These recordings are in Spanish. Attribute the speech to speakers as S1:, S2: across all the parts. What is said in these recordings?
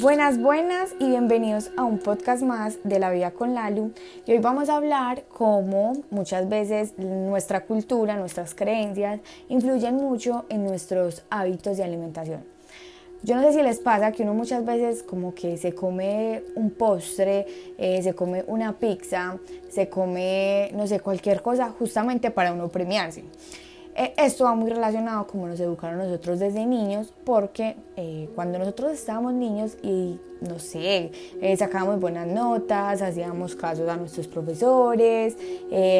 S1: Buenas, buenas y bienvenidos a un podcast más de la vida con Lalu. Y hoy vamos a hablar cómo muchas veces nuestra cultura, nuestras creencias influyen mucho en nuestros hábitos de alimentación. Yo no sé si les pasa que uno muchas veces como que se come un postre, eh, se come una pizza, se come, no sé, cualquier cosa justamente para uno premiarse. Eh, esto va muy relacionado como nos educaron nosotros desde niños, porque eh, cuando nosotros estábamos niños y, no sé, eh, sacábamos buenas notas, hacíamos casos a nuestros profesores,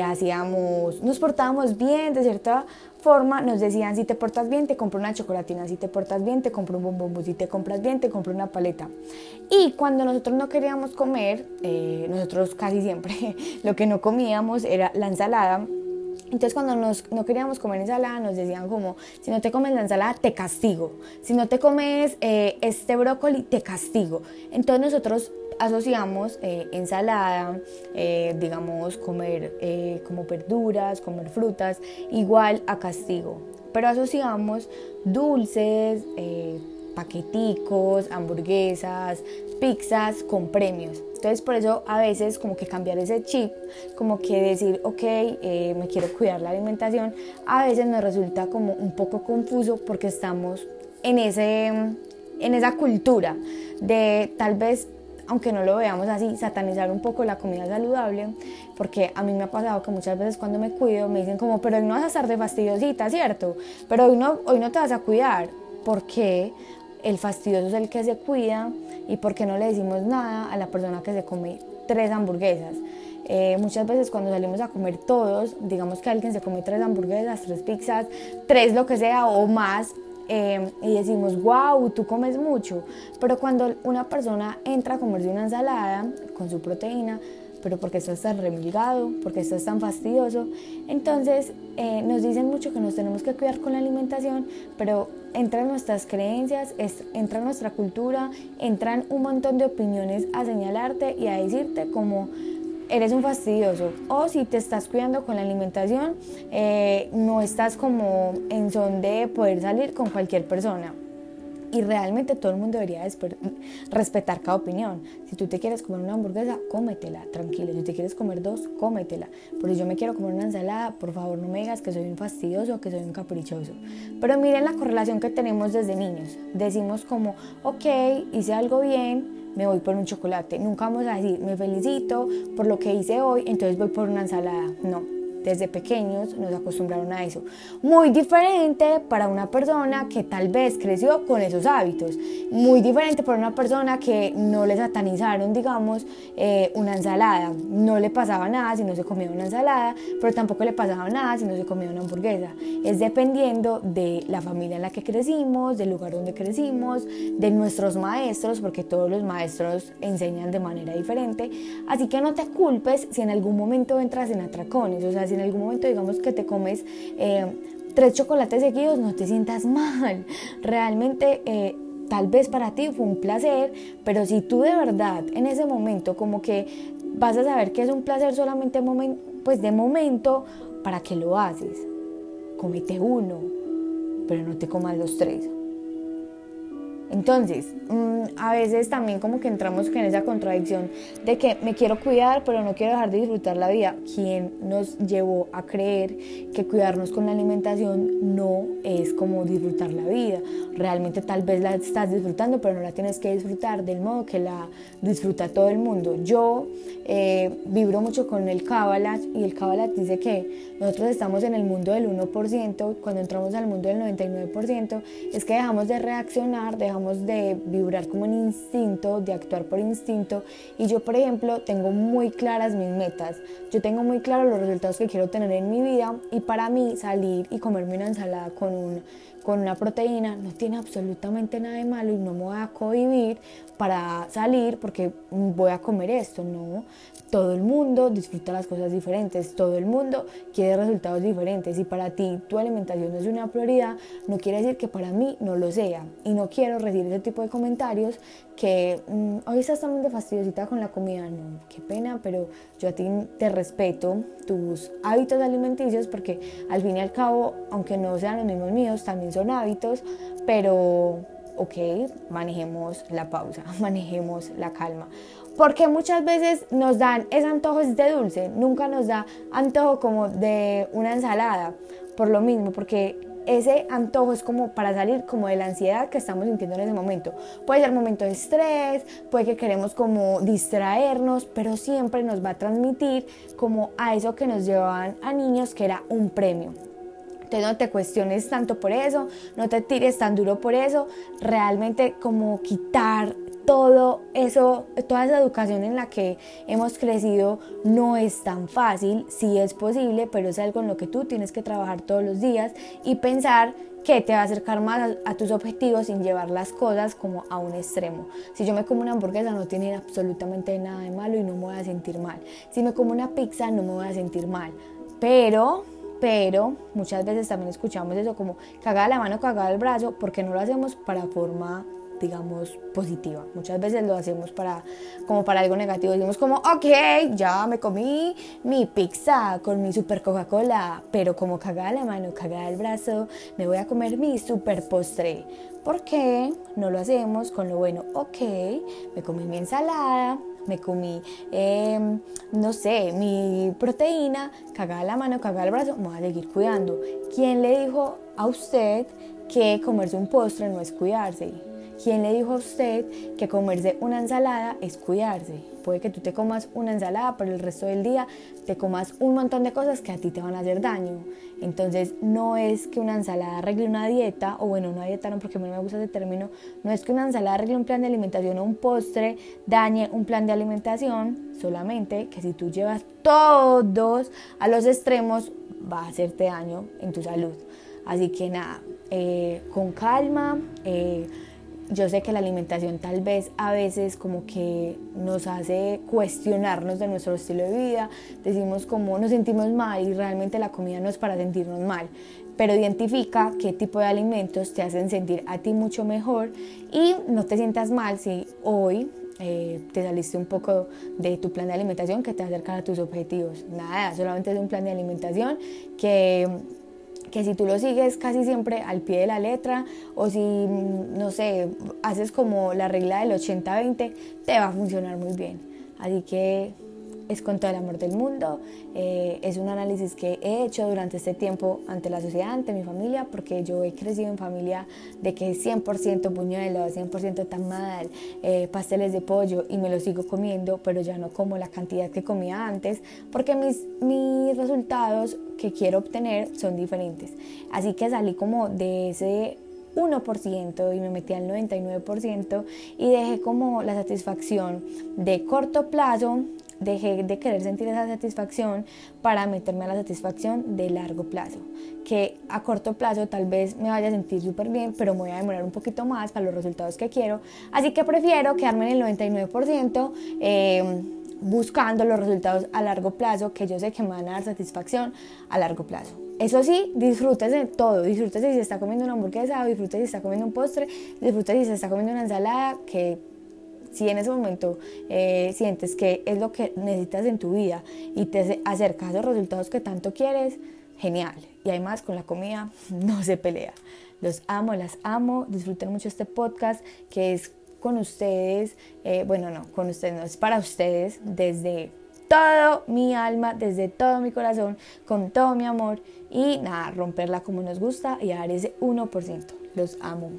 S1: hacíamos, nos portábamos bien de cierta forma, nos decían, si te portas bien, te compro una chocolatina, si te portas bien, te compro un bombón, si te compras bien, te compro una paleta. Y cuando nosotros no queríamos comer, nosotros casi siempre lo que no comíamos era la ensalada, entonces cuando nos, no queríamos comer ensalada nos decían como, si no te comes la ensalada te castigo, si no te comes eh, este brócoli te castigo. Entonces nosotros asociamos eh, ensalada, eh, digamos comer como verduras, comer frutas, igual a castigo. Pero asociamos dulces, paqueticos, hamburguesas, pizzas con premios. Entonces por eso a veces como que cambiar ese chip, como que decir, ok, eh, me quiero cuidar la alimentación, a veces nos resulta como un poco confuso porque estamos en, ese, en esa cultura de tal vez aunque no lo veamos así, satanizar un poco la comida saludable, porque a mí me ha pasado que muchas veces cuando me cuido me dicen como, pero hoy no vas a estar de fastidiosita, ¿cierto? Pero hoy no, hoy no te vas a cuidar. ¿Por qué? El fastidioso es el que se cuida y por qué no le decimos nada a la persona que se come tres hamburguesas. Eh, muchas veces cuando salimos a comer todos, digamos que alguien se come tres hamburguesas, tres pizzas, tres lo que sea o más, eh, y decimos, wow, tú comes mucho. Pero cuando una persona entra a comerse una ensalada con su proteína, pero porque estás tan remilgado, porque estás tan fastidioso. Entonces eh, nos dicen mucho que nos tenemos que cuidar con la alimentación, pero entran nuestras creencias, entra nuestra cultura, entran un montón de opiniones a señalarte y a decirte como eres un fastidioso o si te estás cuidando con la alimentación, eh, no estás como en son de poder salir con cualquier persona y realmente todo el mundo debería respetar cada opinión. Si tú te quieres comer una hamburguesa, cómetela, tranquilo. Si te quieres comer dos, cómetela. Pero si yo me quiero comer una ensalada, por favor no me digas que soy un fastidioso o que soy un caprichoso. Pero miren la correlación que tenemos desde niños. Decimos como, ok, hice algo bien, me voy por un chocolate. Nunca vamos a decir, me felicito por lo que hice hoy, entonces voy por una ensalada. No desde pequeños nos acostumbraron a eso. Muy diferente para una persona que tal vez creció con esos hábitos. Muy diferente para una persona que no le satanizaron, digamos, eh, una ensalada. No le pasaba nada si no se comía una ensalada, pero tampoco le pasaba nada si no se comía una hamburguesa. Es dependiendo de la familia en la que crecimos, del lugar donde crecimos, de nuestros maestros, porque todos los maestros enseñan de manera diferente. Así que no te culpes si en algún momento entras en atracones, o sea, si en algún momento digamos que te comes eh, tres chocolates seguidos, no te sientas mal. Realmente eh, tal vez para ti fue un placer, pero si tú de verdad en ese momento como que vas a saber que es un placer solamente pues de momento, ¿para qué lo haces? Comete uno, pero no te comas los tres. Entonces, mm, a veces también como que entramos en esa contradicción de que me quiero cuidar, pero no quiero dejar de disfrutar la vida. ¿Quién nos llevó a creer que cuidarnos con la alimentación no es como disfrutar la vida? Realmente tal vez la estás disfrutando, pero no la tienes que disfrutar del modo que la disfruta todo el mundo. Yo eh, vibro mucho con el Kabbalah y el Kabbalah dice que nosotros estamos en el mundo del 1%, cuando entramos al mundo del 99% es que dejamos de reaccionar, dejamos de vibrar como un instinto, de actuar por instinto. Y yo, por ejemplo, tengo muy claras mis metas. Yo tengo muy claros los resultados que quiero tener en mi vida. Y para mí salir y comerme una ensalada con, un, con una proteína no tiene absolutamente nada de malo y no me voy a cohibir para salir porque voy a comer esto. No, todo el mundo disfruta las cosas diferentes, todo el mundo quiere resultados diferentes y para ti tu alimentación no es una prioridad, no quiere decir que para mí no lo sea. Y no quiero recibir ese tipo de comentarios que mm, hoy estás tan de fastidiosita con la comida, no, qué pena, pero yo a ti te respeto tus hábitos alimenticios porque al fin y al cabo, aunque no sean los mismos míos, también son hábitos, pero ok, manejemos la pausa, manejemos la calma. Porque muchas veces nos dan ese antojo de dulce, nunca nos da antojo como de una ensalada, por lo mismo, porque ese antojo es como para salir como de la ansiedad que estamos sintiendo en ese momento. Puede ser momento de estrés, puede que queremos como distraernos, pero siempre nos va a transmitir como a eso que nos llevaban a niños que era un premio. Entonces no te cuestiones tanto por eso, no te tires tan duro por eso, realmente como quitar todo eso, toda esa educación en la que hemos crecido no es tan fácil, sí es posible, pero es algo en lo que tú tienes que trabajar todos los días y pensar que te va a acercar más a, tus objetivos sin llevar las cosas como a un extremo. Si yo me como una hamburguesa no tiene absolutamente nada de malo y no me voy a sentir mal. Si me como una pizza no me voy a sentir mal. Pero pero muchas veces también escuchamos eso como cagada la mano, cagada el brazo, porque no lo hacemos para forma digamos, positiva. Muchas veces lo hacemos para, como para algo negativo. Decimos como, ok, ya me comí mi pizza con mi super Coca-Cola, pero como cagada la mano, cagada el brazo, me voy a comer mi super postre. ¿Por qué no lo hacemos con lo bueno? Ok, me comí mi ensalada, me comí, em, no sé, mi proteína, cagada la mano, cagada el brazo, me voy a seguir cuidando. ¿Quién le dijo a usted que comerse un postre no es cuidarse? ¿Quién le dijo a usted que comerse una ensalada es cuidarse? Puede que tú te comas una ensalada, pero el resto del día te comas un montón de cosas que a ti te van a hacer daño. Entonces no es que una ensalada arregle una dieta, o bueno, una dieta no porque a mí no me gusta ese término, no es que una ensalada arregle un plan de alimentación o un postre dañe un plan de alimentación, solamente que si tú llevas todos a los extremos va a hacerte daño en tu salud. Así que nada, eh, con calma. Eh, yo sé que la alimentación tal vez a veces como que nos hace cuestionarnos de nuestro estilo de vida, decimos como nos sentimos mal y realmente la comida no es para sentirnos mal, pero identifica qué tipo de alimentos te hacen sentir a ti mucho mejor y no te sientas mal si hoy eh, te saliste un poco de tu plan de alimentación que te acerca a tus objetivos. Nada, solamente es un plan de alimentación que que si tú lo sigues casi siempre al pie de la letra o si, mm, no sé, haces como la regla del 80-20, te va a funcionar muy bien. Así que es con todo el amor del mundo. Eh, es un análisis que he hecho durante este tiempo ante la sociedad, ante mi familia, porque yo he crecido en familia de que 100% buñuelos, 100% tamal, eh, pasteles de pollo y me lo sigo comiendo, pero ya no como la cantidad que comía antes, porque mis, mis resultados que quiero obtener son diferentes. Así que salí como de ese 1% y me metí al 99% y dejé como la satisfacción de corto plazo dejé de querer sentir esa satisfacción para meterme a la satisfacción de largo plazo, que a corto plazo tal vez me vaya a sentir súper bien, pero me voy a demorar un poquito más para los resultados que quiero, así que prefiero quedarme en el 99%. Eh, buscando los resultados a largo plazo que yo sé que me van a dar satisfacción a largo plazo. Eso sí, disfrútese todo, disfrútese si está comiendo una hamburguesa, o disfrútese si está comiendo un postre, disfrútese si se está comiendo una ensalada, que si en ese momento eh, sientes que es lo que necesitas en tu vida y te acercas a los resultados que tanto quieres, genial. Y además con la comida no se pelea. Los amo, las amo, disfruten mucho este podcast que es con ustedes, eh, bueno, no, con ustedes, no, es para ustedes desde todo mi alma, desde todo mi corazón, con todo mi amor y nada, romperla como nos gusta y dar ese 1%. Los amo.